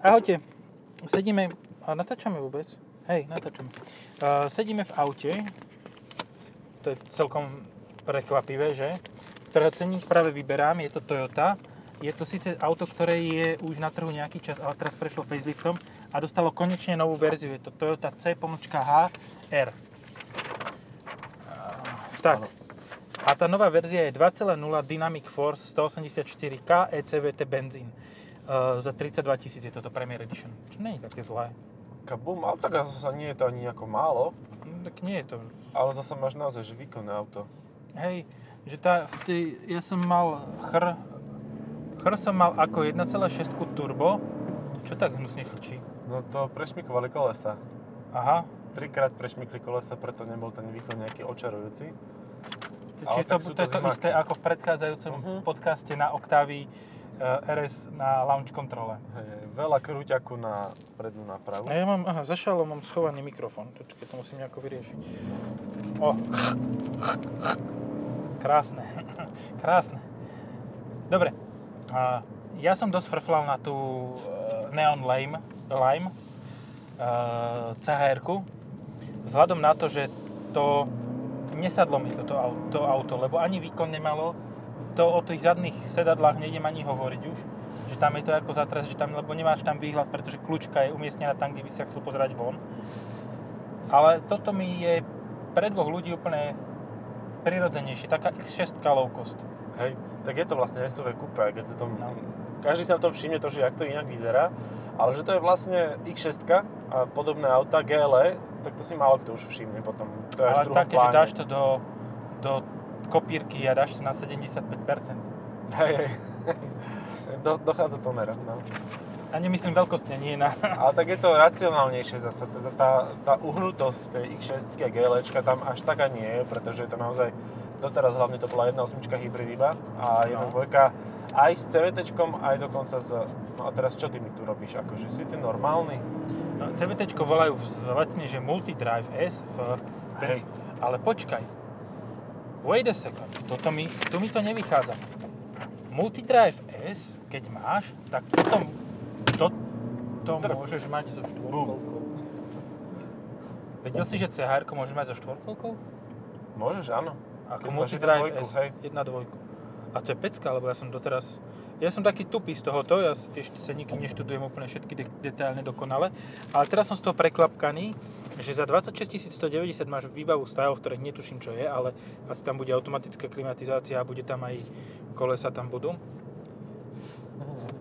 Ahojte. Sedíme... A natáčame vôbec? Hej, natáčame. Uh, sedíme v aute. To je celkom prekvapivé, že? Ktorého cenník práve vyberám. Je to Toyota. Je to síce auto, ktoré je už na trhu nejaký čas, ale teraz prešlo faceliftom a dostalo konečne novú verziu. Je to Toyota C-HR. Tak. A tá nová verzia je 2.0 Dynamic Force 184K ECVT benzín. Uh, za 32 tisíc je toto Premier Edition. Čo nie je také zlé. Kabum, ale tak zase nie je to ani nejako málo, No, tak nie je to. ale zase máš naozaj že výkonné auto. Hej, že tá, v tej, ja som mal chr, chr som mal ako 1.6 turbo. Čo tak hnusne chrčí? No to prešmikovali kolesa. Aha, Trikrát prešmikli kolesa, preto nebol ten výkon nejaký očarujúci. čiže to, sú to, je to to isté ako v predchádzajúcom Mhm. podcaste na Octavii uh, RS na launch kontrole. Hej, veľa krúťaku na prednú nápravu. A ja mám, aha, za šalom mám schovaný mikrofón. Počkej, to musím nejako vyriešiť. O. Krásne. Krásne. Dobre. A ja som dosť frflal na tú e, Neon Lime, Lime e, chr vzhľadom na to, že to nesadlo mi toto au- to auto, lebo ani výkon nemalo. To o tých zadných sedadlách nejdem ani hovoriť už, že tam je to ako zatres, že tam, lebo nemáš tam výhľad, pretože kľúčka je umiestnená tam, kde by si sa chcel pozerať von. Ale toto mi je pre dvoch ľudí úplne prirodzenejšie, taká X6 low cost. Hej, tak je to vlastne SUV kúpe, keď sa tom... No. Každý sa na tom všimne to, že jak to inak vyzerá, ale že to je vlastne X6 a podobné auta GLE, tak to si málo kto už všimne potom. To je Ale také, že dáš to do, do kopírky a dáš to na 75%. Hej, hej. Do, dochádza to merať, no. A nemyslím veľkostne, nie na... Ale tak je to racionálnejšie zase, teda tá, tá uhnutosť tej X6 a GLčka tam až taká nie je, pretože je to naozaj, doteraz hlavne to bola 1.8 hybrid iba a 1.2 aj s CVT, aj dokonca s, no a teraz čo ty mi tu robíš, akože si ty normálny? No, CVT volajú vzletne, že Multidrive S v Hej. Ale počkaj. Wait a second. Toto mi, tu mi to nevychádza. Multidrive S, keď máš, tak potom to, to Drb. môžeš mať so štvorkolkou. Vedel si, že CHR môžeš mať so štvorkolkou? Môžeš, áno. Ako Multidrive dvojku, S, hej. 1.2. A to je pecka, lebo ja som doteraz... Ja som taký tupý z tohoto, ja si tie ceníky neštudujem úplne všetky de- detailne dokonale, ale teraz som z toho prekvapkaný, že za 26 190 máš výbavu style, v ktorej netuším čo je, ale asi tam bude automatická klimatizácia a bude tam aj kolesa tam budú.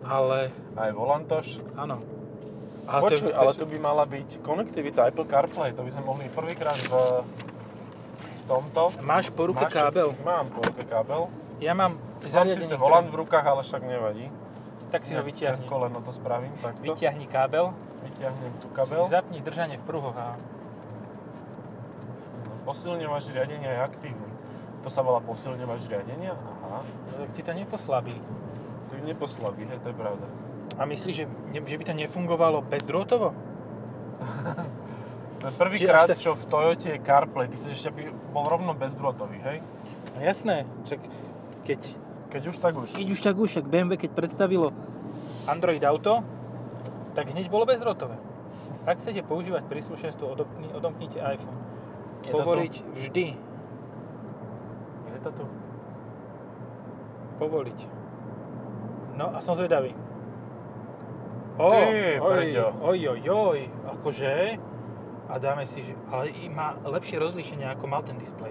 Ale Aj volantoš. áno. Ale to je- Počuj, to ale tu by mala byť konektivita Apple CarPlay, to by sme mohli prvýkrát v, v tomto. Máš po ruke Máš kábel? Mám po ruke kábel. Ja mám Mám síce volant v rukách, ale však nevadí. tak si ho Cez vyťahni. koleno to spravím, takto. Vyťahni kábel, Vyťahnem tú si kabel. zapni držanie v pruhoch a No, Posilňovač riadenia je aktívny. To sa volá posilňovač riadenia? Aha. no, tak ti to neposlabí. To neposlabí, hej, to je pravda. A myslíš, že, ne, že by to nefungovalo bezdrôtovo? Prvýkrát, Čiže čo v Toyote je CarPlay. Ty chceš aby bol rovno bezdrôtový, hej? No jasné, však keď, Keď už, tak už. keď už tak už, však BMW keď predstavilo Android Auto, tak hneď bolo bezdrôtové. Ak chcete používať príslušenstvo, odomkni, odomknite iPhone. Je to Povoliť vždy. Je to tu. Povoliť. No a som zvedavý. O, Ty, oj, oj, oj, oj, akože, a dáme si, že, ale má lepšie rozlíšenie ako mal ten displej.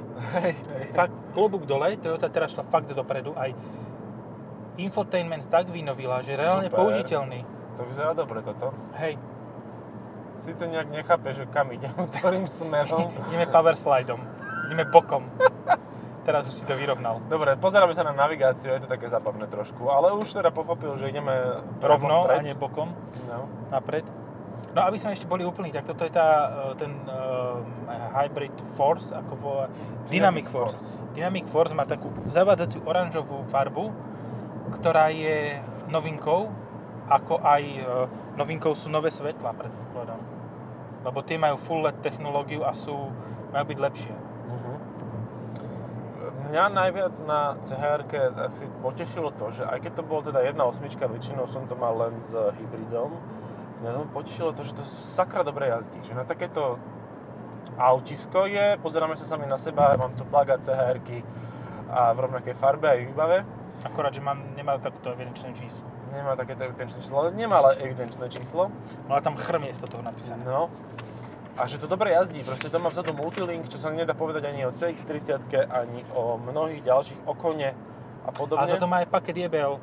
Fakt klobúk dole, Toyota teraz šla fakt dopredu, aj infotainment tak vynovila, že reálne Super. použiteľný. To vyzerá dobre toto. Hej, Sice nejak nechápe, že kam idem, ktorým smerom. ideme power slideom, ideme bokom. Teraz už si to vyrovnal. Dobre, pozeráme sa na navigáciu, je to také zábavné trošku, ale už teda pochopil, že ideme Rovno a nie bokom, No. napred. No aby sme ešte boli úplní, tak toto je tá, e, ten uh, Hybrid Force, ako vo Dynamic Force. Dynamic Force má takú zavádzaciu oranžovú farbu, ktorá je novinkou, ako aj e, novinkou sú nové svetlá, predpokladám. Lebo tie majú full LED technológiu a sú, majú byť lepšie. Uh-huh. Mňa najviac na chr asi potešilo to, že aj keď to bolo teda 1.8, väčšinou som to mal len s hybridom, Mňa no, potešilo to, že to sakra dobre jazdí. Že na takéto autisko je, pozeráme sa sami na seba, mám tu plagát chr a v rovnakej farbe aj výbave. Akorát, že mám, nemá takúto evidenčné číslo. Nemá takéto evidenčné číslo, ale nemá ale evidenčné číslo. Mala tam chr miesto toho napísané. No. A že to dobre jazdí, proste to má vzadu multilink, čo sa nedá povedať ani o CX-30, ani o mnohých ďalších okone a podobne. A toto má aj paket JBL.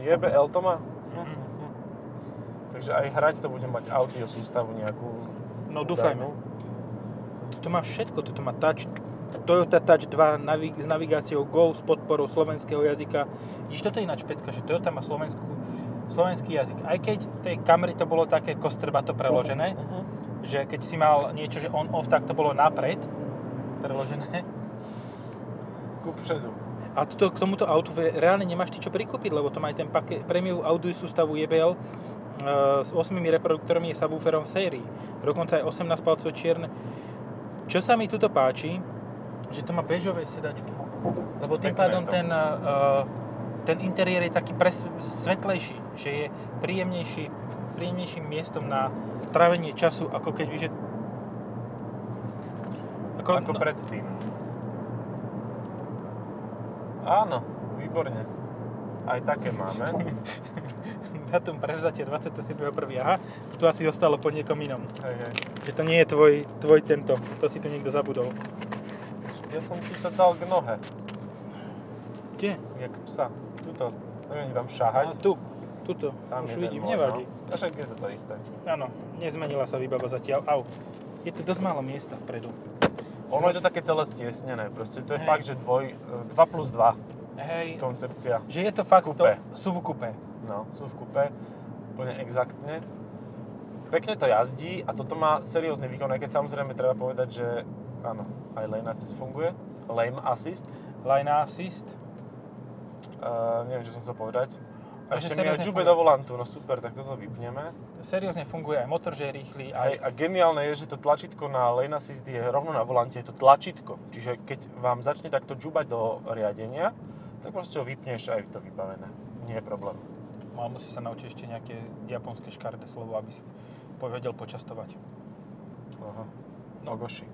JBL to má? Mhm. Takže aj hrať to bude mať audio sústavu nejakú. No dúfajme. Toto má všetko, toto má touch, Toyota Touch 2 navi- s navigáciou Go s podporou slovenského jazyka. Vidíš, toto je ináč pecka, že Toyota má slovenskú, slovenský jazyk. Aj keď v tej Camry to bolo také kostrbato preložené, Mhm. že keď si mal niečo, že on-off, tak to bolo napred preložené. Ku předu. A toto, k tomuto autu reálne nemáš ty čo prikúpiť, lebo to má aj ten paket, premium audio sústavu JBL s 8 reproduktormi a subwooferom v sérii. Dokonca aj 18 palcové čierne. Čo sa mi tuto páči, že to má bežové sedačky. Lebo tým Pekné pádom je to. ten, uh, ten interiér je taký pres, svetlejší, že je príjemnejší, príjemnejším miestom na trávenie času, ako keď vyže... Ako, Ako no, predtým. Áno, výborne. Aj také máme. datum prevzatia 27.1. Aha, to asi ostalo po niekom inom. hej, hej. Že to nie je tvoj, tvoj tento, to si tu niekto zabudol. Ja som ti to dal k nohe, Kde? jak psa. Tuto, neviem tam A šahať. tu, tuto, Tam už vidím, môj, nevadí. No. A však je to to isté. Áno, nezmenila sa výbava zatiaľ. Au. Je tu dosť málo miesta vpredu. Ono je to také celé stiesnené, proste to je Hej. fakt, že dvoj, 2 plus 2 Hej, koncepcia. že je to fakt Coupé. to SUV kupé. No, sú v kupe, úplne exaktne. Pekne to jazdí a toto má seriózny výkon, aj keď samozrejme treba povedať, že áno, aj lane assist funguje. Lane assist, Line assist. uh, neviem, čo som chcel povedať. A ešte mi aj džube do volantu, no super, tak toto vypneme. Seriózne funguje aj motor, že je rýchly. Aj, Aj, a geniálne je, že to tlačítko na lane assist je rovno na volante, je to tlačítko. Čiže keď vám začne takto džubať do riadenia, tak proste ho vypneš a je to vybavené. Nie je problém. Mal musí sa naučiť ešte nejaké japonské škaredé slovo, aby si vedel počastovať. Aha. No. Ogoši.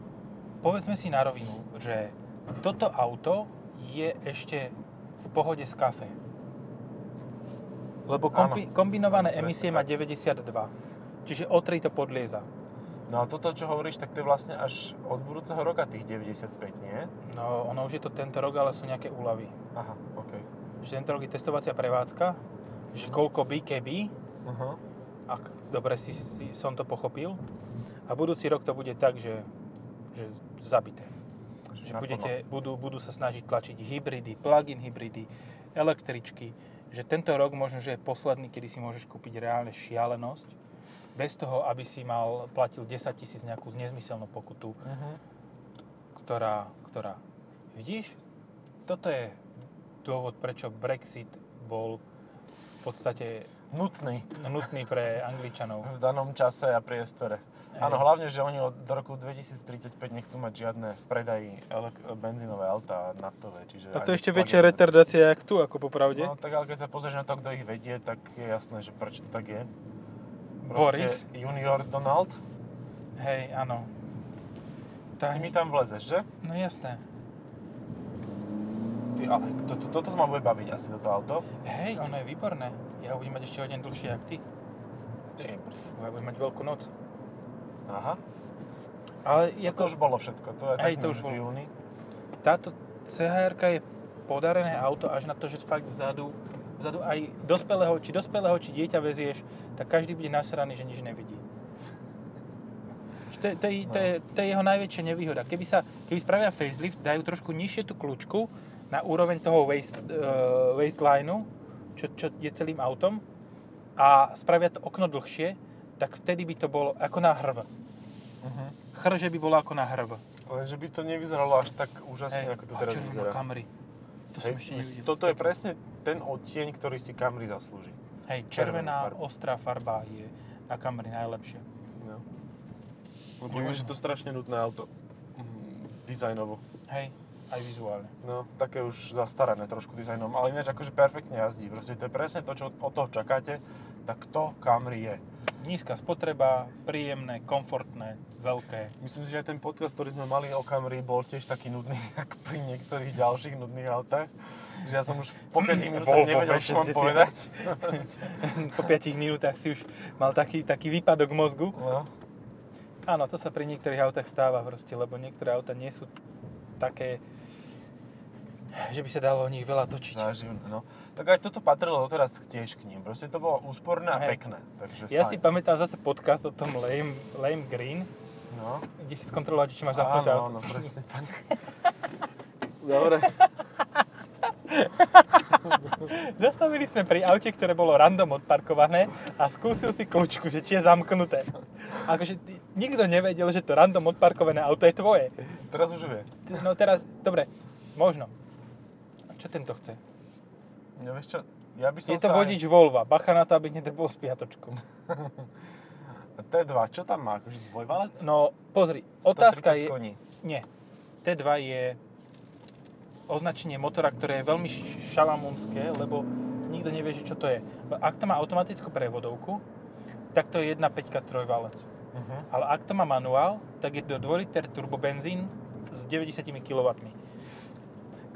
Povedzme si na rovinu, že toto auto je ešte v pohode s kafe. Lebo kombi- kombinované Presne emisie má 92. Čiže o 3 to podlieza. No a toto, čo hovoríš, tak to je vlastne až od budúceho roka tých 95, nie? No, ono už je to tento rok, ale sú nejaké úlavy. Aha, OK. Že tento rok je testovacia prevádzka, že koľko BKB, Aha. ak dobre si, si, som to pochopil. A budúci rok to bude tak, že, že zabité. Že Naplno. budete, budú, budú sa snažiť tlačiť hybridy, plug-in hybridy, električky. Že tento rok možno, že je posledný, kedy si môžeš kúpiť reálne šialenosť, bez toho, aby si mal, platil 10 tisíc nejakú nezmyselnú pokutu, Uh-huh. ktorá, ktorá... Vidíš? Toto je dôvod, prečo Brexit bol podstate Nutný nutný pre Angličanov. v danom čase a priestore. Hej. Áno, hlavne, že oni od do roku 2035 nechcú mať žiadne v predaji elek- benzínové autá a naftové. Čiže A to ani ešte väčšia retardácia, jak tu, ako popravde. No tak ale keď sa pozrieš na to, kto ich vedie, tak je jasné, že prečo to tak je. Boris? Junior Donald. Hej, áno. Ty mi tam vlezeš, že? No jasné. Ty, ale to, to, toto ma bude baviť asi toto auto. Hej, ono je výborné. Ja ho budem mať ešte o deň dlhšie, jak ty. Ty. Ja budem mať veľkú noc. Aha. Ale Ja ako, to už bolo všetko. To je Hej, to už v júni. táto chr je podarené auto až na to, že fakt vzadu, vzadu aj dospelého, či dospelého, či dieťa vezieš, tak každý bude nasraný, že nič nevidí. To je, to, je, to, je, to je jeho najväčšia nevýhoda. Keby, sa, keby spravia facelift, dajú trošku nižšie tú kľúčku na úroveň toho waist, uh, waistlineu, čo, čo je celým autom, a spravia to okno dlhšie, tak vtedy by to bolo ako na hrv. Uh-huh. Chrže by bolo ako na hrv. Lenže by to nevyzeralo až tak úžasne, ako to teraz vyzerá. Camry. To som Hej, ešte nevidel. toto je presne ten odtieň, ktorý si Camry zaslúži. Hej, červená, farbu. ostrá farba je na Camry najlepšia. No. Lebo je to strašne nutné auto. Mm, dizajnovo. Hej, aj vizuálne. No, také už zastarané trošku dizajnom, ale ináč akože perfektne jazdí. Proste to je presne to, čo od toho čakáte, tak to Camry je. nízka spotreba, príjemné, komfortné, veľké. Myslím si, že aj ten podcast, ktorý sme mali o Camry, bol tiež taký nudný, ako pri niektorých ďalších nudných autách. Že ja som už po 5 minútach Volvo nevedel, čo mám V60. povedať. po 5 minútach si už mal taký, taký výpadok mozgu. No. Áno, to sa pri niektorých autách stáva proste, lebo niektoré auta nie sú také, že by sa dalo o nich veľa točiť. Záživné, no. Tak aj toto patrilo doteraz tiež k ním. Proste to bolo úsporné a Hej. pekné. Takže Ja fajn. si pamätám zase podcast o tom Lame, Lame Green, No. kde si skontrolovať, či máš zapnuté auto. áno, presne tak. Dobre. Zastavili sme pri aute, ktoré bolo random odparkované a skúsil si kľúčku, že či je zamknuté. Akože nikto nevedel, že to random odparkované auto je tvoje. Teraz už vie. No teraz, dobre, možno. Čo tento chce? Ja vieš čo, ja by som Je to sa vodič Volva, bacha na to, aby nedrbol spiatočku. Aj... T2, čo tam má? Akože dvojvalec? No pozri, otázka 130 je... Koní. Nie. T2 je označenie motora, ktoré je veľmi šalamúnske, lebo nikto nevie, čo to je. Ak to má automatickú prevodovku, tak to je 1.5 trojvalec. Uh-huh. Ale ak to má manuál, tak je to 2 liter turbobenzín s 90 kW,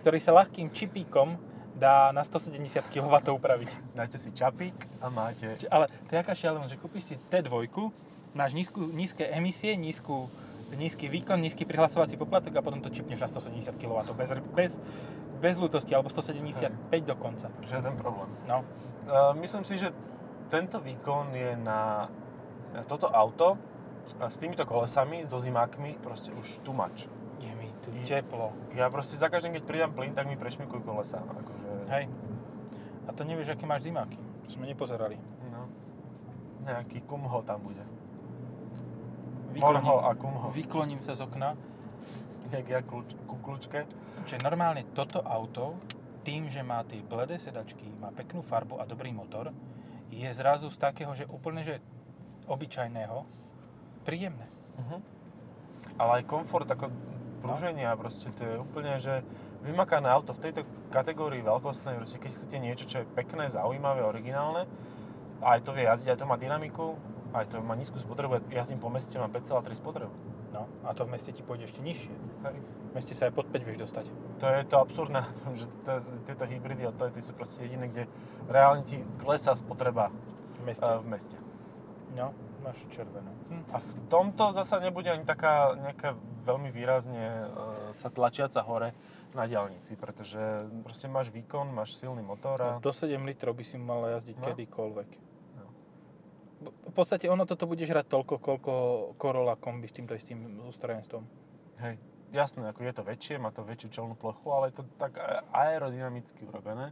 ktorý sa ľahkým čipíkom dá na 170 kW upraviť. Dáte si čapík a máte... Ale to je aká šialenosť, že kúpiš si T2, máš nízku, nízke emisie, nízku, nízky výkon, nízky prihlasovací poplatok a potom to čipneš na 170 kW bez, bez, bez ľútosti, alebo 175 dokonca. Žiaden problém. No, Uh, myslím si, že tento výkon je na na toto auto a s týmito kolesami, so zimákmi, proste už too teplo. Ja proste za každým, keď pridám plyn, tak mi prešmikujú kolesa. Akože, Hej. A to nevieš, aké máš zimáky. To sme nepozerali. No. Nejaký kumho tam bude. Vykloním, Morho a kumho. vykloním sa z okna. Jak ja kľúč, ku kľúčke. Čiže normálne toto auto, tým, že má tie bledé sedačky, má peknú farbu a dobrý motor, je zrazu z takého, že úplne, že obyčajného, príjemné. Uh-huh. Ale aj komfort, ako pruženia, proste to je úplne, že vymakané auto v tejto kategórii veľkostnej, proste keď chcete niečo, čo je pekné, zaujímavé, originálne, aj to vie jazdiť, aj to má dynamiku, aj to má nízku spotrebu, ja jazdím po meste, mám 5,3 spotrebu. No, a to v meste ti pôjde ešte nižšie. Hej. V meste sa aj pod 5 vieš dostať. To je to absurdné na tom, že tieto hybridy od Toyota sú proste jediné, kde reálne ti klesá spotreba V meste. uh, v meste. No, máš červenú. Hm. A v tomto zasa nebude ani taká nejaká veľmi výrazne uh, sa tlačiaca hore na diaľnici, pretože proste máš výkon, máš silný motor a... Do 7 litrov by si mal jazdiť No. kedykoľvek. No. V podstate ono toto bude žrať toľko, koľko Corolla kombi s týmto istým ústrojenstvom. Hej, jasné, ako je to väčšie, má to väčšiu čelnú plochu, ale je to tak aerodynamicky urobené,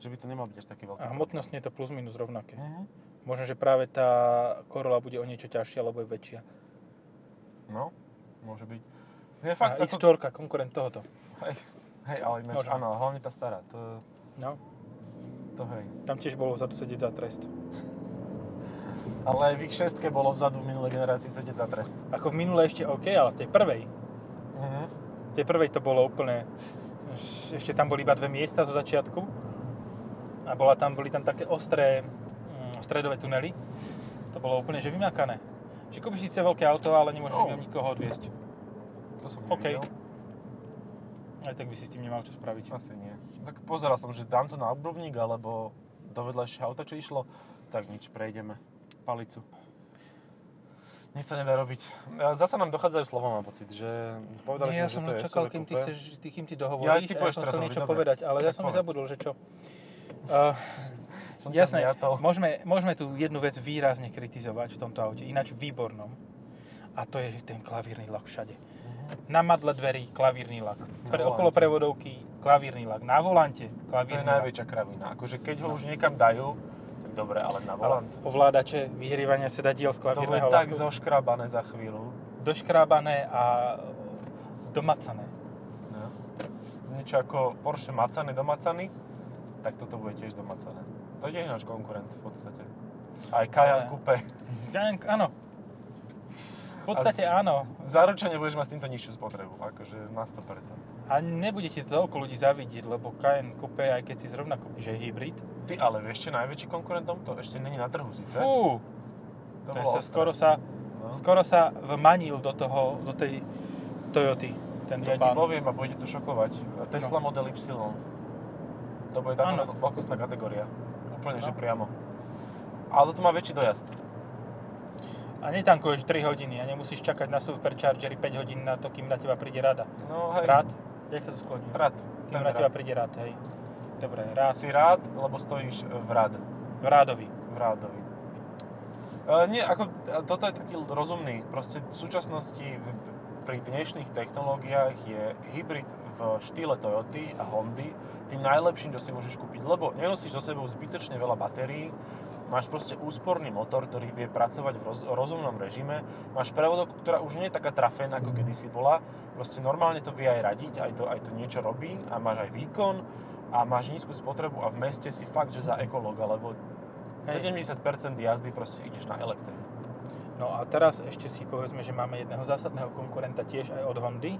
že by to nemal byť až taký veľký A hmotnostne je to plus minus rovnaké. Mhm. Možno, že práve tá Corolla bude o niečo ťažšia, lebo je väčšia. No, môže byť. A fakt, ako... X4, konkurent tohoto. Hej, hej, ale ináč, Možno. áno, hlavne tá stará, to, No, to hej. tam tiež bolo vzadu sedieť za trest. Ale aj v X6 bolo vzadu v minulej generácii sedieť za trest. Ako v minulej ešte OK, ale v tej prvej, Mhm. v tej prvej to bolo úplne... Ešte tam boli iba dve miesta zo začiatku a bola tam, boli tam také ostré stredové tunely. To bolo úplne že vymakané. Že kúpiš síce veľké auto, ale nemôžeš Oh. oh. nikoho odviesť. To som OK. nevidel. Aj tak by si s tým nemal čo spraviť. Asi nie. Tak pozeral som, že dám to na obrubník, alebo do vedľajšieho auta, čo išlo, tak nič, prejdeme. Palicu. Nič sa nedá robiť. Zasa nám dochádzajú slova, mám pocit, že povedali Nie, ja som že to čakal, kým ty chceš, ty, kým ty Ja, dohovoríš ty a ja som chcel niečo dobre. povedať, ale ja Tak som povedz. nezabudol, že čo. Uh, Som jasné, zmiatol. môžeme, môžeme tu jednu vec výrazne kritizovať v tomto aute, ináč výbornom. A to je ten klavírny lak všade. Na madle dverí klavírny lak. Pre, okolo prevodovky klavírny lak. Na volante To je klavírny najväčšia kravina. Akože keď ho už niekam dajú, tak dobre, ale na Ale volant. ovládače vyhrievania sedadiel z To bude klavírneho tak laku. zoškrabané za chvíľu. Doškrábané a domacané. No. Niečo ako Porsche macaný, domacaný, tak toto bude tiež domacané. To je náš konkurent v podstate. Aj Ale- Coupe. Jank, áno. V podstate A z- áno. Zaručene budeš mať s týmto nižšiu spotrebu, akože na 100%. A nebude ti to toľko ľudí zavidieť, lebo Cayenne Coupe, aj keď si zrovna kúpiš aj hybrid. Ty ale vieš, čo je najväčší konkurent tomto? Ešte není na trhu síce. Fú! To To je sa, skoro sa, No. skoro sa vmanil do toho, do tej Toyoty. Tento Ja ti pán. poviem a bude to šokovať. Tesla No. Model Y. To bude taká Áno. veľkostná kategória. Úplne, že priamo. Ale toto má väčší dojazd. A netankuješ 3 hodiny a nemusíš čakať na superchargery 5 hodín na to, kým na teba príde rada. No hej. Rád? Jak sa to skloní? Rád. Kým na teba rád. príde rád, hej. Dobre, rád. Si rád, lebo stojíš v rád. V rádovi. V rádovi. E, nie, ako, toto je taký rozumný. Proste v súčasnosti v, pri dnešných technológiách je hybrid v štýle Toyoty a Hondy tým najlepším, čo si môžeš kúpiť, lebo nenosíš so sebou zbytočne veľa batérií, máš proste úsporný motor, ktorý vie pracovať v roz, rozumnom režime, máš prevodovku, ktorá už nie je taká trafená, ako kedysi bola, proste normálne to vie aj radiť, aj to, aj to niečo robí a máš aj výkon a máš nízku spotrebu a v meste si fakt, že za ekologa, lebo Hej. 70% jazdy proste ideš na elektrinu. No a teraz ešte si povedzme, že máme jedného zásadného konkurenta tiež aj od Hondy,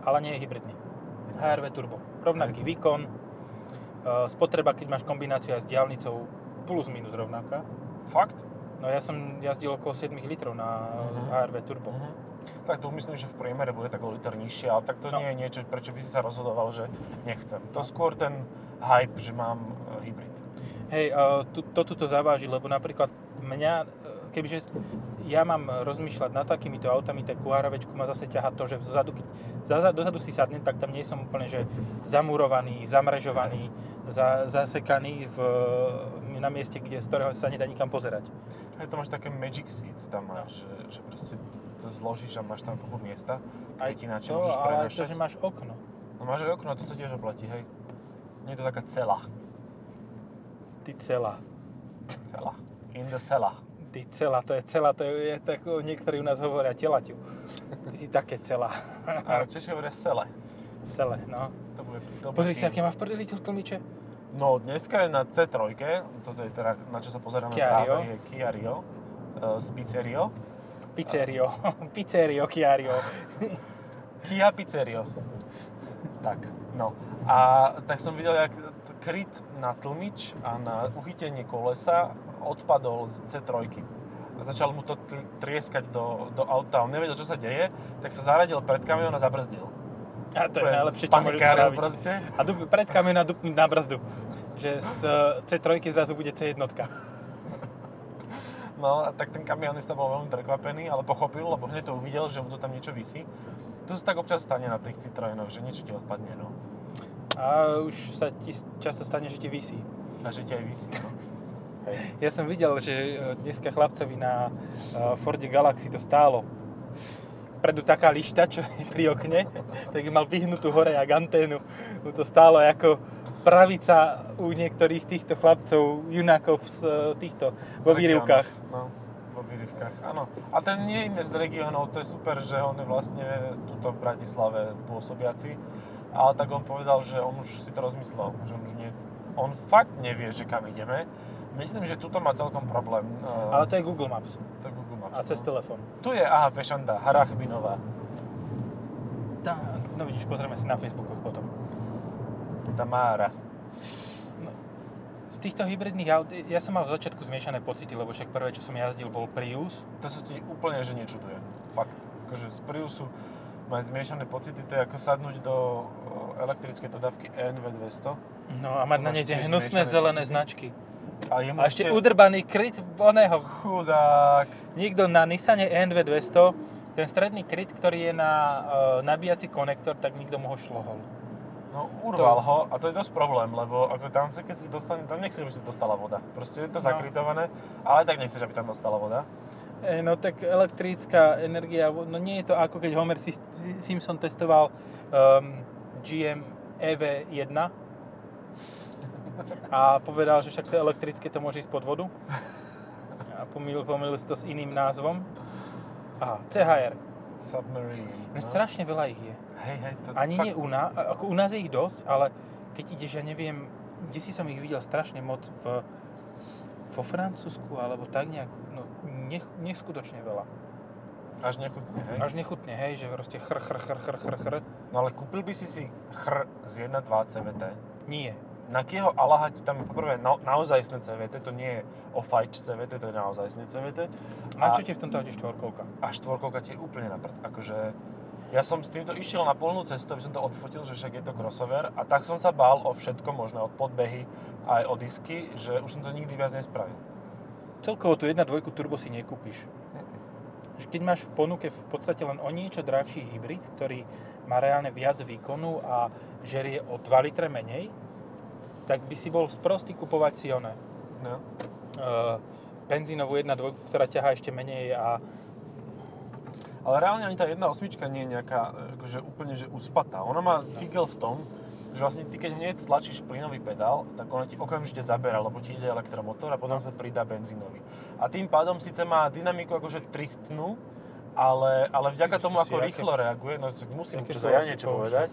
ale nie je hybridný. HRV Turbo. Rovnaký výkon, e, spotreba, keď máš kombináciu aj s diálnicou, plus minus rovnaká. Fakt? No ja som jazdil okolo 7 litrov na Mhm. HRV Turbo. Mhm. Tak to myslím, že v priemere bude tak o liter nižšie, ale tak to No. nie je niečo, prečo by si sa rozhodoval, že nechcem. To skôr ten hype, že mám e, hybrid. Hej, uh, tu, to tuto zaváži, lebo napríklad mňa, e, kebyže ja mám rozmýšľať nad takýmito autami, tak QRVčku ma zase ťaha to, že vzadu, zaza, dozadu si sadnem, tak tam nie som úplne že zamurovaný, zamrežovaný, za, zasekaný v, na mieste, kde, z ktorého sa nedá nikam pozerať. Hej, to máš také magic seats, tam máš, že, že proste to zložíš a máš tam kopu miesta, Aj aj ináč to, môžeš ale aj to, prenašať. že máš okno. No máš aj okno, to sa tiež oplatí, hej. Nie je to taká celá. Ty celá. Celá. In the celá. Ty celá, to je celá, to je, tak, niektorí u nás hovoria telaťu. Ty si také celá. A Češi hovoria cele. Cele, no. To bude, to Pozri si, aké má v prdeli tlmiče. No, dneska je na C3, toto je teda, na čo sa pozeráme Kia práve, je Kia Rio, uh, z Pizzerio. Pizzerio. Pizzerio, Chiario. Kia Pizzerio. Tak, no. A tak som videl, jak kryt na tlmič a na uchytenie kolesa odpadol z C3. A začal mu to trieskať do, do auta. On nevedel, čo sa deje, tak sa zaradil pred kamión a zabrzdil. A to je najlepšie, čo môžeš spraviť. proste. A dup, pred kamiona dupnúť na brzdu. Že z eh, C3 zrazu bude C1. No a tak ten kamionista bol veľmi prekvapený, ale pochopil, lebo hneď to uvidel, že mu to tam niečo visí. To sa tak občas stane na tých Citroenoch, že niečo ti odpadne, no. A už sa ti často stane, že ti vysí. A že ti aj visí, no. Hej. Ja som videl, že eh, dneska chlapcovi na eh, Forde Galaxy to stálo. Predu taká lišta, čo je pri okne, tak mal vyhnutú hore jak anténu. Mu to stálo ako pravica u niektorých týchto chlapcov, junákov z eh, týchto, vo výrivkách. No, vo výrivkách, áno. A ten nie je z regiónov, to je super, že on je vlastne tuto v Bratislave pôsobiaci. Ale tak on povedal, že on už si to rozmyslel, že on už nie... On fakt nevie, že kam ideme. Myslím, že tuto má celkom problém. eh, Ale to je Google Maps to je Google Maps. a cez no. telefón. Tu je, aha, Fešanda, Harachbinová. Tá, no vidíš, pozrieme si na Facebookoch potom. Tamára. Z týchto hybridných aut, ja som mal v začiatku zmiešané pocity, lebo však prvé, čo som jazdil, bol Prius. To sa ti úplne že nečuduje. Fakt. Akože z Priusu mať zmiešané pocity, to je ako sadnúť do o, elektrickej dodávky NV200. No a mať na nej tie hnusné zelené pocity? značky. A, A ešte udrbaný kryt oného. Chudák. Niekto na Nissane ENV200, ten stredný kryt, ktorý je na uh, nabíjací konektor, tak nikto mu ho šlohol. No urval ho a to je dosť problém, lebo ako tam sa keď si dostane, tam nechceš, aby si dostala voda. Proste je to No. zakrytované, ale tak nechceš, aby tam dostala voda. E, no tak elektrická energia, no nie je to ako keď Homer Simpson testoval um, GM EV1 a povedal, že však to elektrické to môže ísť pod vodu. A pomýlil, pomýlil si to s iným názvom. Aha, CHR. Submarine. No. Strašne veľa ich je. Hej, hej, to Ani fakt... nie u nás, ako u nás je ich dosť, ale keď ideš, ja neviem, kde si som ich videl strašne moc v, vo Francúzsku, alebo tak nejak, no nech, neskutočne veľa. Až nechutne, hej? Až nechutne, hej, že proste chr, chr, chr, chr, chr, chr. No ale kúpil by si si chr z 1.2 CVT? Nie. Na kého Alaha ti tam je poprvé na, naozajstné CVT, to nie je o fajč CVT, to je naozajstné CVT. Na čo ti v tomto aute štvorkolka? A štvorkolka ti je úplne na prd. Akože, ja som s týmto išiel na polnú cestu, aby som to odfotil, že však je to crossover a tak som sa bál o všetko možné, od podbehy aj o disky, že už som to nikdy viac nespravil. Celkovo tu 1.2 turbo si nekúpiš. Keď máš v ponuke v podstate len o niečo drahší hybrid, ktorý má reálne viac výkonu a žerie o 2 litre menej, tak by si bol sprostý kupovať si one. No. Uh, benzínovú 1.2, ktorá ťahá ešte menej a Ale reálne ani tá 1.8 nie je nejaká akože úplne že uspatá. Ona má figel v tom, že vlastne ty keď hneď stlačíš plynový pedál, tak ona ti okamžite zabera, lebo ti ide elektromotor a potom sa pridá benzínový. A tým pádom síce má dynamiku akože tristnú, ale, ale vďaka tomu, ako rýchlo reaguje, no tak musím čo ja niečo povedať,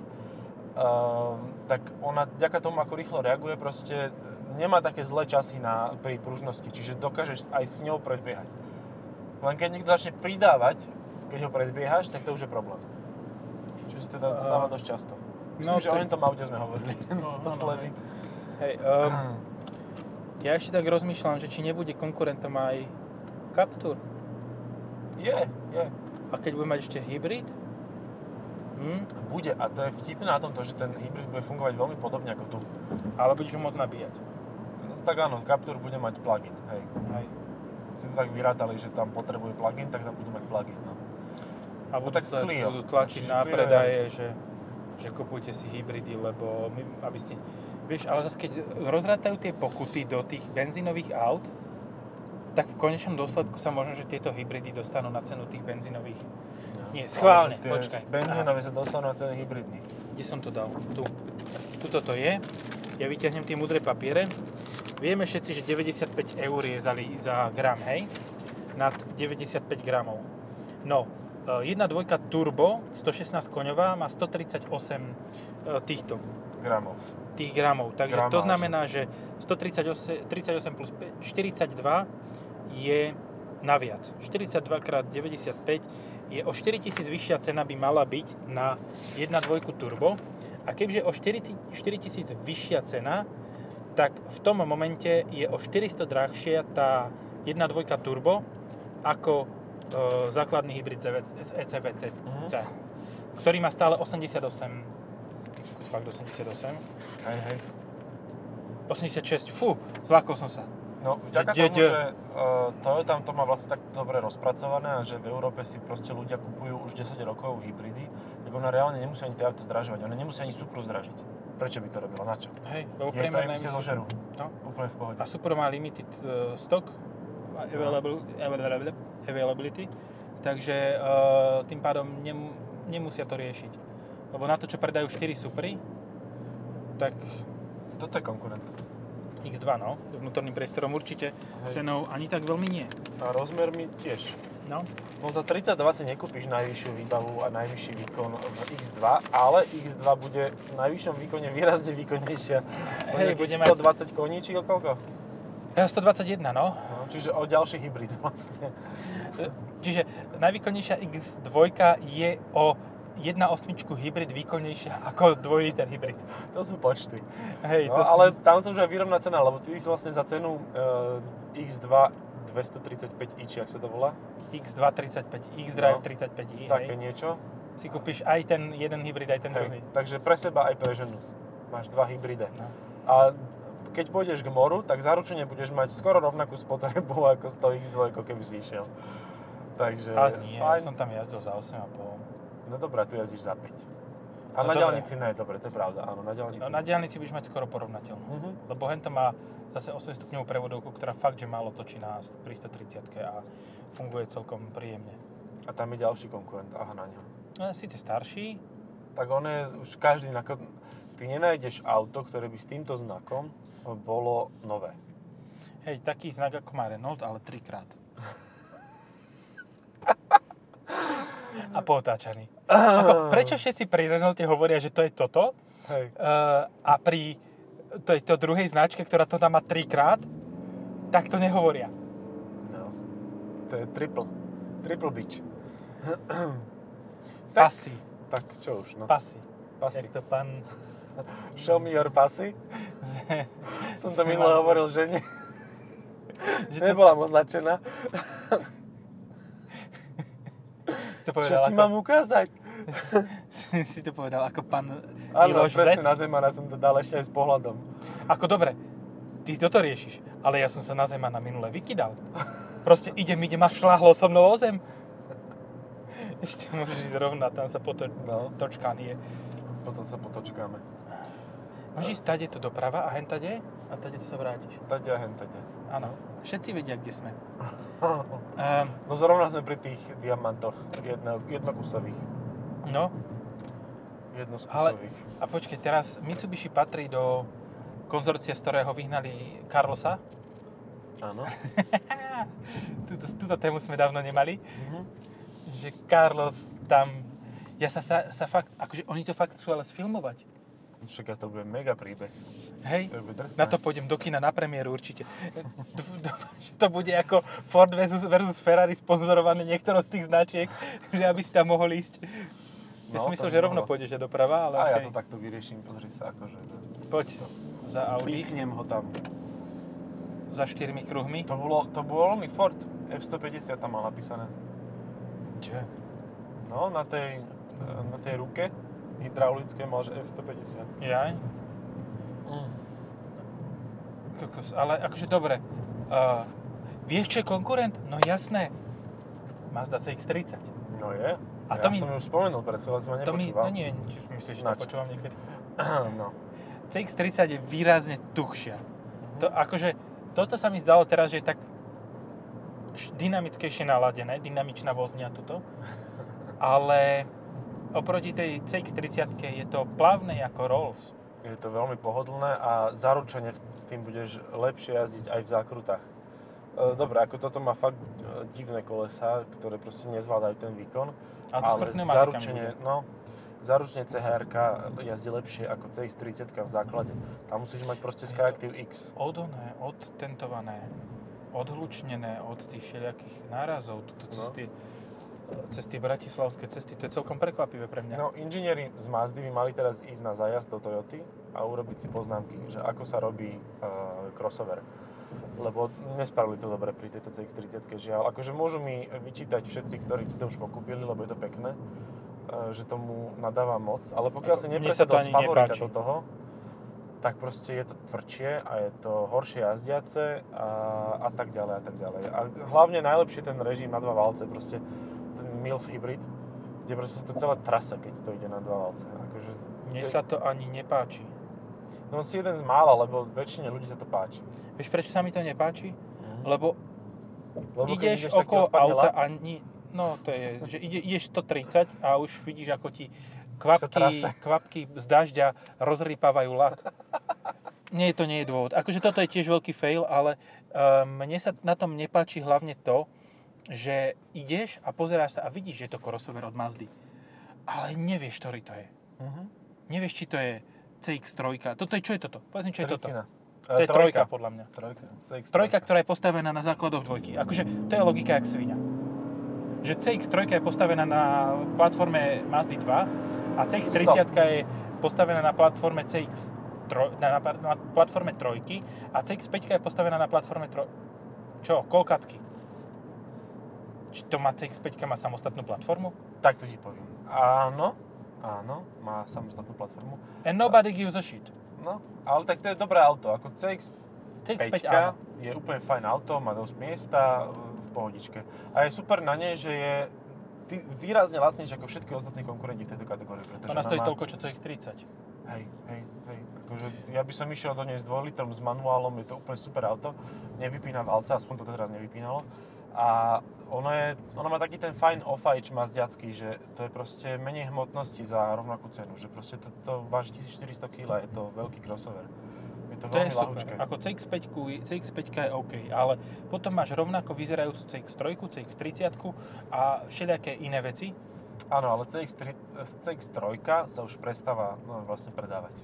tak ona vďaka tomu, ako rýchlo reaguje, proste nemá také zlé časy na, pri pružnosti, čiže dokážeš aj s ňou predbiehať. Len keď niekto začne pridávať, keď ho predbiehaš, tak to už je problém. Čo si teda stáva dosť často. Myslím, no že o to- tom aute sme hovorili No, no, naposledy. hej, um, ja ešte tak rozmýšľam, že či nebude konkurentom aj Captur. Je, je. A keď bude mať ešte hybrid, hm, Bude. A to je vtipné na tomto, že ten hybrid bude fungovať veľmi podobne ako tu. ale budeš ho môcť nabíjať. No, tak áno, Captur bude mať plugin, hej. Hej. Si to tak vyrátali, že tam potrebuje plugin, tak tam budú mať plugin, no. A budú, tak tla- Clio. budú tlačiť Čiže na predaje, že, že kupujte si hybridy, lebo my, aby ste... Vieš, ale zase keď rozrátajú tie pokuty do tých benzínových aut, tak v konečnom dôsledku sa možno, že tieto hybridy dostanú na cenu tých benzínových. Nie, schválne, tie počkaj. Benzínové sa dostanú na ceny hybridných. Kde som to dal? Tu. Tuto to je. Ja vyťahnem tie mudré papiere. Vieme všetci, že 95 eur je za, za gram, hej? Nad 95 gramov. No, e, 1.2 turbo, 116 koňová, má 138 e, týchto Gramov. tých gramov. Takže to Gramáž. znamená, že 138 38 plus 5, 42 je naviac. 42 x 95 je o 4000 vyššia cena by mala byť na 1.2 turbo. A keďže o 40 4000 vyššia cena, tak v tom momente je o 400 drahšia tá 1.2 turbo ako e, základný hybrid ECVT, Mhm. ktorý má stále 88 fakt 88 Hej, hej. 86, fú, zlákol som sa. No, vďaka Kde- tomu, že uh, Toyota to má vlastne tak dobre rozpracované a že v Európe si proste ľudia kupujú už 10 rokov hybridy, tak ona reálne nemusí ani tie auto zdražovať, ona nemusí ani Supru zdražiť. Prečo by to robila? Na čo? Hej, lebo Je to emisie zožerú. No. Úplne v pohode. A Super má limited uh, stock available, available, availability, takže uh, tým pádom nem, nemusia to riešiť. Lebo na to, čo predajú 4 Supry, tak Toto je konkurent. X2, no, vnútorným priestorom určite, Hej. cenou ani tak veľmi nie. A rozmermi tiež. No, No za 32 si nekúpiš najvyššiu výbavu a najvyšší výkon v X2, ale X2 bude v najvyššom výkone výrazne výkonnejšia. Hej, bude 120 koní, či koľko? Ja 121, no. No, čiže o ďalší hybrid vlastne. Čiže najvýkonnejšia X2 je o 1.8 hybrid výkonnejšia ako 2 liter hybrid. To sú počty. Hej, No, to ale tam sa už aj vyrovná cena, lebo ty vlastne za cenu uh, X2 235i, či ak sa to volá, X2 35, X-Drive No. 35i, také hej. niečo. Si kúpiš aj ten jeden hybrid, aj ten druhý. Hej. Takže pre seba aj pre ženu. Máš dva hybride. No. A keď pôjdeš k moru, tak zaručene budeš mať skoro rovnakú spotrebu ako z toho X2, keby si išiel. Takže Ale nie, fajn. som tam jazdil za 8,5. No dobré, tu jazdíš za 5. A No na dobre. diálnici ne, dobre, to je pravda, áno, na diálnici. No, na diálnici budeš mať skoro porovnateľnú. Mhm. Lebo hento má zase 8 stupňovú prevodovku, ktorá fakt, že málo točí na pri 130 a funguje celkom príjemne. A tam je ďalší konkurent, aha, na ňo. No, síce starší, Tak on je, už každý, nako- ty nenájdeš auto, ktoré by s týmto znakom bolo nové. hej, taký znak ako má Renault, ale trikrát. a pootáčaný. Ako, prečo všetci pri Renaulte hovoria, že to je toto? Hej. Uh, a pri tej to druhej značke, ktorá to tam má trikrát, tak to nehovoria. No. To je triple. Triple bitch. tak, Pasy. tak čo už, no. Pasy. Pasy. Jak to pán Show me your passy. Som to minule hovoril, že nie. že to, Nebola označená. To Čo povedal ti ako, mám ukázať? si to povedal ako pán Áno, presne na Zemana som to dal ešte aj s pohľadom. Ako dobre, ty toto riešiš, ale ja som sa na Zemana minule vykydal. Proste idem, idem a šláhlo so mnou o zem. Ešte môžeš ísť rovna, tam sa potom No, točkán je. potom sa potočkáme. Môžeš ísť tade to doprava a hen tade a tade to sa vrátiš. Tade a hen tade. Áno, všetci vedia, kde sme. Um, No zrovna sme pri tých diamantoch jedno, jednokusových. no, Ale- Jednokusových. a počkej, teraz Mitsubishi patrí do konzorcia, z ktorého vyhnali Carlosa. Áno. Tuto, túto tému sme dávno nemali. Mhm. Že Carlos tam... Ja sa, sa, sa fakt... Akože oni to fakt chcú ale sfilmovať. Však to bude mega príbeh. Hej, To na to pôjdem do kina na premiéru určite. To bude ako Ford versus, versus Ferrari sponzorované niektorou z tých značiek, že aby si tam mohol ísť. Ja No, si myslel, to že rovno mohlo. pôjdeš doprava, ale A ja okej. to takto vyrieším, pozri sa, akože... Poď za Audi, Píchnem ho tam. za štyrmi kruhmi. To bolo, to bol oný Ford. F-150 tam mal napísané. Čo? No, na tej, na tej ruke hydraulické že F-150. Jaj? Mm. Kokos, ale akože dobre. Uh, vieš, čo je konkurent? No jasné. Mazda CX-30. No je. A ja to mi- som už spomenul pred chvíľou, som To mi, no nie, či myslíš, že Na to počúvam niekedy. no. CX-30 je výrazne tuchšia. Mhm. To akože, toto sa mi zdalo teraz, že je tak dynamickejšie naladené, dynamičná vozňa toto. Ale oproti tej CX-30 je to plavné ako Rolls. Je to veľmi pohodlné a zaručene s tým budeš lepšie jazdiť aj v zákrutách. E, Dobre, ako toto má fakt e, divné kolesa, ktoré proste nezvládajú ten výkon. A to ale zaručene, no, zaručene CHR jazdí lepšie ako CX-30 v základe. Tam musíš mať proste Skyactiv X. Odoné, odtentované, odhlučnené od tých všelijakých nárazov, tuto cez No. Cez tie bratislavské cesty. To je celkom prekvapivé pre mňa. No, inžinieri z Mazdy by mali teraz ísť na zájazd do Toyoty a urobiť si poznámky, že ako sa robí uh, crossover. Lebo nespravili to dobre pri tejto CX-30, žiaľ. Akože môžu mi vyčítať všetci, ktorí to už pokúpili, lebo je to pekné, uh, že tomu nadáva moc. Ale pokiaľ Ako si nepresadol z favorita nepáči. do toho, tak proste je to tvrdšie a je to horšie jazdiace a, a tak ďalej a tak ďalej. A hlavne najlepšie ten režim na dva valce, proste MILF hybrid, kde proste sa to celé trasa, keď to ide na dva valce. Akože, Mne sa to ani nepáči. No si jeden z mála, lebo väčšine ľudí sa to páči. Vieš, prečo sa mi to nepáči? Lebo Lebo keď ideš ideš, okolo auta a ni, no to je, že ide, ideš 130 a už vidíš, ako ti kvapky, kvapky z dažďa rozrýpavajú lak. Nie, to nie je dôvod. Akože toto je tiež veľký fail, ale uh, mne sa na tom nepáči hlavne to, že ideš a pozeráš sa a vidíš, že je to crossover od Mazdy. Ale nevieš, ktorý to je. Mhm. Nevieš, či to je CX-3. Toto je, čo je toto? Povedz mi, čo je toto? To je E, trojka, podľa mňa. Trojka. CX Trojka, ktorá je postavená na základoch dvojky. Akože to je logika jak svinia. Že CX-3 je postavená na platforme Mazdy 2 a CX-30 je postavená na platforme CX na, na, na platforme trojky a CX-5 je postavená na platforme tro... Čo? Kolkatky. Či to má CX-5 má samostatnú platformu? Tak to ti poviem. Áno, áno, má samostatnú platformu. And nobody gives a shit. No, ale tak to je dobré auto. Ako CX CX-5 5 áno. je úplne fajn auto, má dosť miesta, v pohodičke. A je super na nej, že je ty výrazne lacnejšie ako všetky ostatní konkurenti v tejto kategórii. Pretože Ona stojí má... toľko, čo CX-30. Hej, hej, hej. Akože ja by som išiel do nej s 2 litrom s manuálom, je to úplne super auto. Nevypína valce, aspoň to teraz nevypínalo. A ono, je, ono má taký ten fajn off-age mazdiacký, že to je proste menej hmotnosti za rovnakú cenu. Že proste to, to váži 1400 kg, je to veľký crossover. Je to, To je super. Ako CX-5, CX-5 je OK, ale potom máš rovnako vyzerajúcu CX-3, CX-30 a všelijaké iné veci. Áno, ale CX-3, CX-3 sa už prestáva no, vlastne predávať.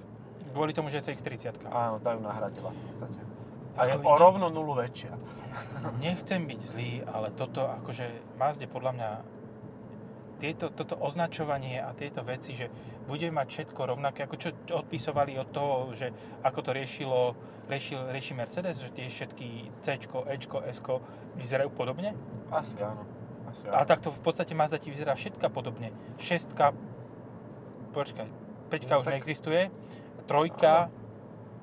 Kvôli tomu, že je CX-30. Áno, tá ju nahradila v podstate. A je o rovno nulu väčšia. Nechcem byť zlý, ale toto akože Mazde podľa mňa tieto, toto označovanie a tieto veci, že budeme mať všetko rovnaké, ako čo odpisovali od toho, že ako to riešilo, riešil, rieši Mercedes, že tie všetky C, E, S vyzerajú podobne. Asi áno. Asi A áno. takto v podstate Mazda ti vyzerá všetka podobne. Šestka, počkaj, peťka No, už tak- neexistuje, trojka,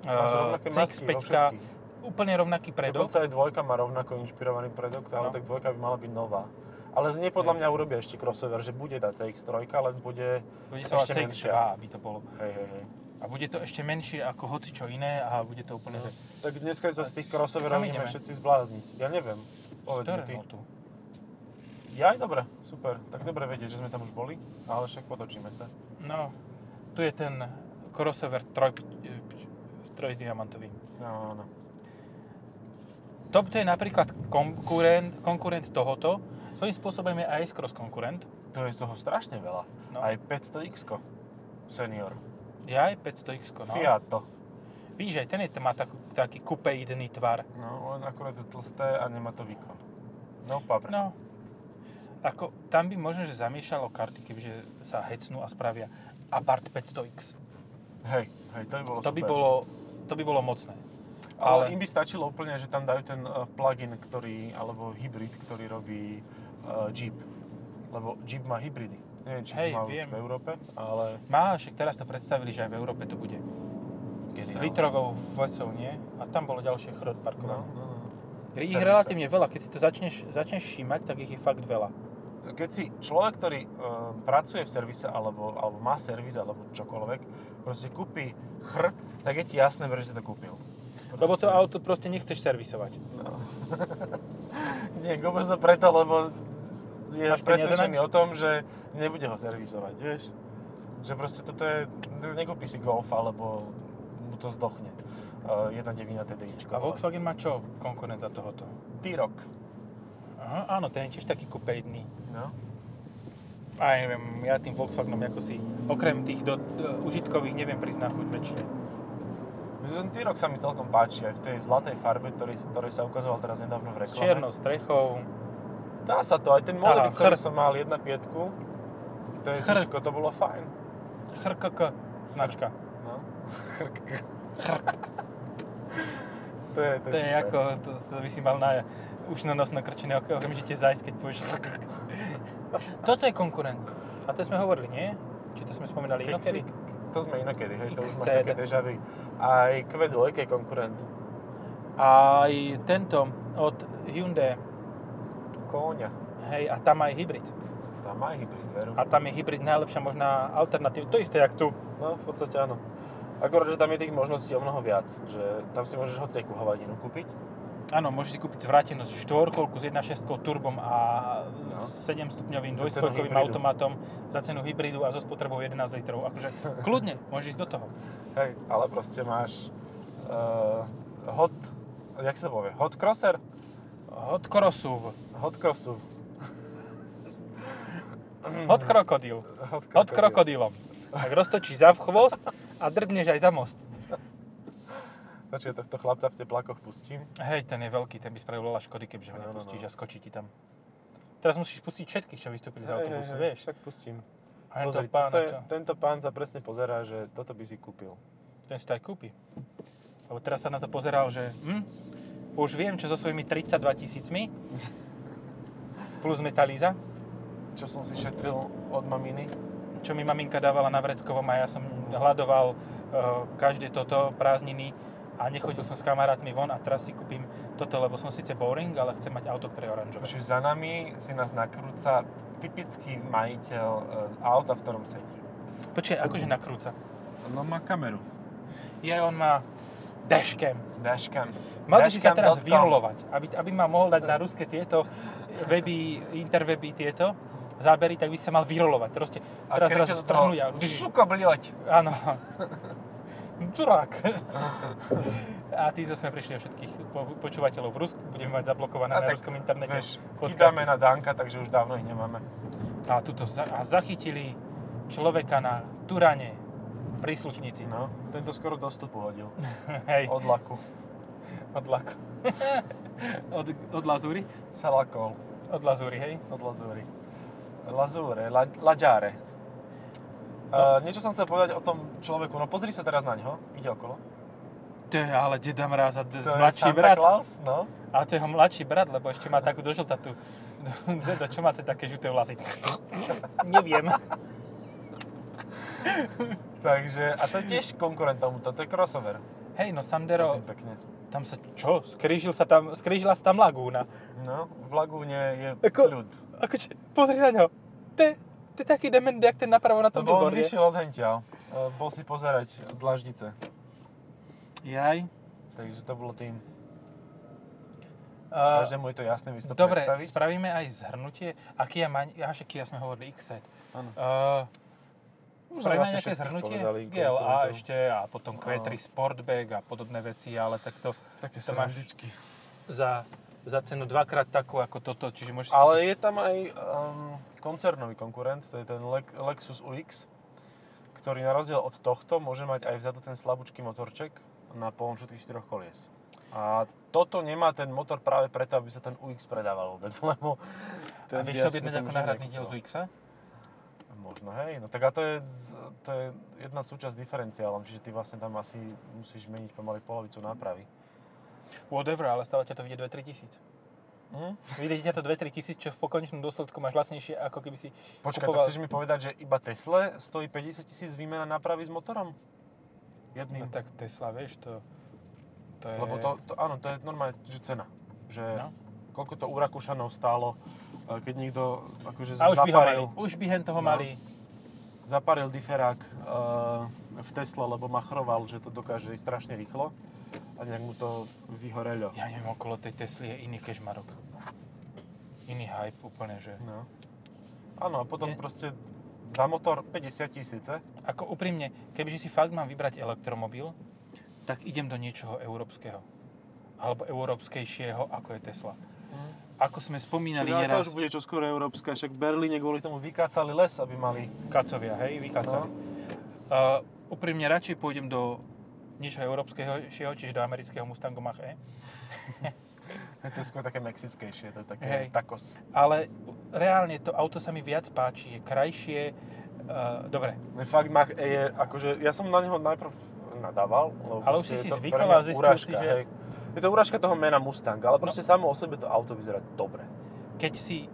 Máš rovnaké masky vo CX-5, všetkých. Úplne rovnaký predok. Dokonca aj dvojka má rovnako inšpirovaný predok, ale No. tak dvojka by mala byť nová. Ale z nej podľa mňa urobia ešte crossover, že bude tá TX3, len bude Bude ešte CX-2, menšia. aby to bolo. Hej, hej, hej. A bude to ešte menšie ako hoci čo iné a bude to úplne... že- Tak dneska sa z tých crossoverov ideme všetci zblázniť. Ja neviem. Povedz mi ty. no tu? Ja aj dobre, super. Tak dobre vedieť, že sme tam už boli, ale však potočíme sa. No, tu je ten crossover troj, trojdiamantový. No, no. To je napríklad konkurent, konkurent tohoto. Svojím spôsobom je aj S-Cross konkurent. To je toho strašne veľa. No. Aj 500X senior. Je aj 500X. No. Fiato. Vidíš, aj ten je, má takú, taký kupeidný tvar. No, len akurát je tlsté a nemá to výkon. No, paver. No, ako, tam by možno, že zamiešalo karty, kebyže sa hecnú a spravia Abarth 500X. Hej, hej, to by bolo To by super. bolo, to by bolo mocné. Ale Ale- im by stačilo úplne, že tam dajú ten uh, plugin, ktorý, alebo hybrid, ktorý robí uh, Jeep. Lebo Jeep má hybridy. Neviem, či Hej, má viem. v Európe, ale Má, však teraz to predstavili, že aj v Európe to bude. S Geniálne. litrovou vecou, nie? A tam bolo ďalšie chrot no, parkované. no, no. Je ich relatívne veľa, keď si to začneš, začneš všímať, tak ich je fakt veľa. Keď si človek, ktorý uh, pracuje v servise, alebo, alebo má servis, alebo čokoľvek, proste kúpi chr, tak je ti jasné, prečo si to kúpil. Lebo to auto proste nechceš servisovať. No. Nie, vôbec to preto, lebo je Máš presvedčený o tom, že nebude ho servisovať, vieš? Že proste toto je, nekúpi si Golf, alebo mu to zdochne. Uh, 1.9 TDIčko. A Volkswagen má čo konkurenta tohoto? T-Roc. Aha, áno, ten je tiež taký kupejdný. No. A ja neviem, ja tým Volkswagenom ako si, okrem tých do, do, užitkových, neviem na chuť väčšine. Ten T-Roc sa mi celkom páči, aj v tej zlatej farbe, ktorý, ktorý sa ukazoval teraz nedávno v S reklame. čiernou strechou. Dá sa to, aj ten model, Aha, ktorý som mal 1.5, to je Chr. zičko, to bolo fajn. HRKK značka. No. to je, to To je ako, to, to by si mal na ušnonosno krčené oko, okamžite zajsť, keď povieš. Toto je konkurent. A to sme hovorili, nie? Či to sme spomínali inokedy? To sme inokedy, hej, to už máš také deja vu. Aj Q2 je konkurent. Aj tento od Hyundai, Kóňa. hej, a tam aj hybrid. Tam má hybrid, veru. A tam je hybrid najlepšia možná alternatíva. To isté, jak tu. No, v podstate áno. Akorát, že tam je tých možností o mnoho viac. Že tam si môžeš hociakú hovadinu kúpiť. Áno, môžeš si kúpiť zvrátenosť štvorkolku s 1.6 turbom a No. 7 stupňovým Za cenu dvojspojkovým hybridu. automatom za cenu hybridu a so spotrebou 11 litrov. Akože kľudne, môžeš ísť do toho. Hej, ale proste máš uh, hot, jak sa to povie, hot crosser? Hot crossuv, Hot crossu. hot krokodil, Hot, hot krokodilom. Tak roztočíš za chvost a drbneš aj za most. Počkaj, tohto chlapca v teplákoch pustím. Hej, ten je veľký, ten by spravil veľa škody, kebyže ho No, no, nepustíš no. a skočí ti tam. Teraz musíš pustiť všetkých, čo vystúpili z autobusu, vieš. Však pustím. A Pozri, pána, je, tento pán sa presne pozerá, že toto by si kúpil. Ten si to aj kúpi. Lebo teraz sa na to pozeral, že hm, už viem, čo so svojimi 32 tisícmi plus metalíza, Čo som si šetril od maminy. čo mi maminka dávala na Vreckovom a ja som hľadoval uh, každé toto prázdniny a nechodil som s kamarátmi von a teraz si kúpim toto, lebo som síce boring, ale chcem mať auto, ktoré je oranžové. Počuj, za nami si nás nakrúca typický majiteľ e, auta, v ktorom sedí. Počkaj, akože nakrúca. No má kameru. Je, on má dashcam. Dashcam. Mal by si sa teraz vyrolovať, aby, aby ma mohol dať na ruské tieto weby, interweby tieto zábery, tak by sa mal vyrolovať. Proste, A teraz strhnúť a... Suka, bliať! Áno. Durák. A týmto sme prišli všetkých po- počúvateľov v Rusku. Budeme mať zablokované A na tak, ruskom internete Vieš, kydáme na Danka, takže už dávno ich nemáme. A tuto za, a zachytili človeka na Turane príslušníci. No, tento skoro do stupu hodil. Hej, Od laku. od laku. od, od Lazúry? Sa lakol. Od Lazúry, hej. Od Lazúry. Lazure, la, Laďare. Uh, niečo som chcel povedať o tom človeku, no pozri sa teraz na ňo, ide okolo. To je ale Deda Mráz a d- To je mladší Santa brat. Claus, no. A to je jeho mladší brat, lebo ešte má takú dožltatú. Dedo, čo máte také žuté vlasy? Neviem. Takže, a to je tiež konkurent tomuto, to je crossover. Hej, no Sandero, Prosím pekne. tam sa, čo? Skrížil sa tam, skrížila sa tam lagúna. No, v Lagúne je Ako- ľud. Akože, pozri na ňo. To je, to je taký dement, jak ten napravo na tom Lebo on billboarde. vyšiel od hentiaľ. E, Bol si pozerať dlaždice. Jaj. Takže to bolo tým. Uh, Každému je to jasné, vy si to dobre, predstaviť. spravíme aj zhrnutie. A Kia má, ja, že Kia sme hovorili XZ. Áno. Uh, spravíme vlastne nejaké zhrnutie? povedali, GLA ešte a potom Q3 Sportback a podobné veci, ale tak to, Také to máš za, za cenu dvakrát takú ako toto, čiže môžeš... Ale je tam aj um, koncernový konkurent, to je ten Le- Lexus UX, ktorý na rozdiel od tohto môže mať aj vzadu ten slabúčký motorček na pohon všetkých štyroch kolies. A toto nemá ten motor práve preto, aby sa ten UX predával vôbec, lebo... a ten vieš by to objednať ako náhradný diel z UX-a? Možno, hej. No tak a to je, to je jedna súčasť diferenciálom, čiže ty vlastne tam asi musíš meniť pomaly polovicu nápravy. Whatever, ale stále ťa to vyjde 2-3 tisíc. Hm? Vyjde ťa to 2-3 tisíc, čo v konečnom dôsledku máš vlastnejšie, ako keby si Počkaj, kupoval... to chceš mi povedať, že iba Tesla stojí 50 tisíc výmena nápravy s motorom? No Jedným. tak Tesla, vieš, to... To je... Lebo to, to, áno, to je normálne, že cena. Že No. koľko to u Rakúšanov stálo, e, keď niekto akože A už by ho mali. zaparil, Už by hen toho No. mali. zaparil diferák e, v Tesla, lebo machroval, že to dokáže ísť strašne rýchlo a nejak mu to vyhorelo. Ja neviem, okolo tej Tesly je iný kežmarok. Iný hype úplne, že... No. Áno, a potom Je- proste za motor 50 tisíce. Ako úprimne, kebyže si fakt mám vybrať elektromobil, tak idem do niečoho európskeho. Alebo európskejšieho, ako je Tesla. Ako sme spomínali Čiže neraz, už bude čoskoro európska, však Berlíne kvôli tomu vykácali les, aby mali... kacovia, hej, vykacali. No. Uh, úprimne radšej pôjdem do niečoho európskeho, čiže do amerického Mustangu Mach-E. To je skôr také mexickejšie, to je také Hej. tacos. Ale reálne to auto sa mi viac páči, je krajšie. Uh, dobre, Ne, Fakt Mach E je, akože, ja som na neho najprv nadával, lebo Ale už si si zvykol a zistil si, že- hej. Je to urážka toho mena Mustang, ale proste samo o sebe to auto vyzerá dobre. keď si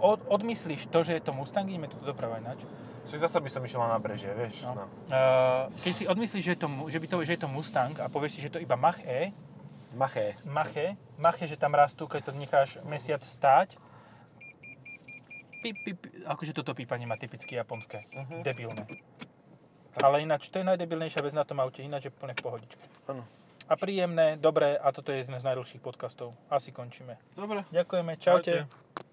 od, odmyslíš to, že je to Mustang, ideme tu doprava ináč. Čiže zase by som išiel na nábrežie, vieš. No. No. Uh, keď si odmyslíš, že je, to, že, by to, že je to Mustang a povieš si, že to iba Mach-E, Maché. Mache, Mache, že tam rastú, keď to necháš mesiac stáť. Pip, pip, akože toto pípanie má typicky japonské. Mhm. Debilné. Ale ináč, to je najdebilnejšia vec na tom aute, ináč je plne v pohodičke. Áno. A príjemné, dobré, a toto je jeden z najdlhších podcastov. Asi končíme. Dobre. Ďakujeme, čaute. Čaute.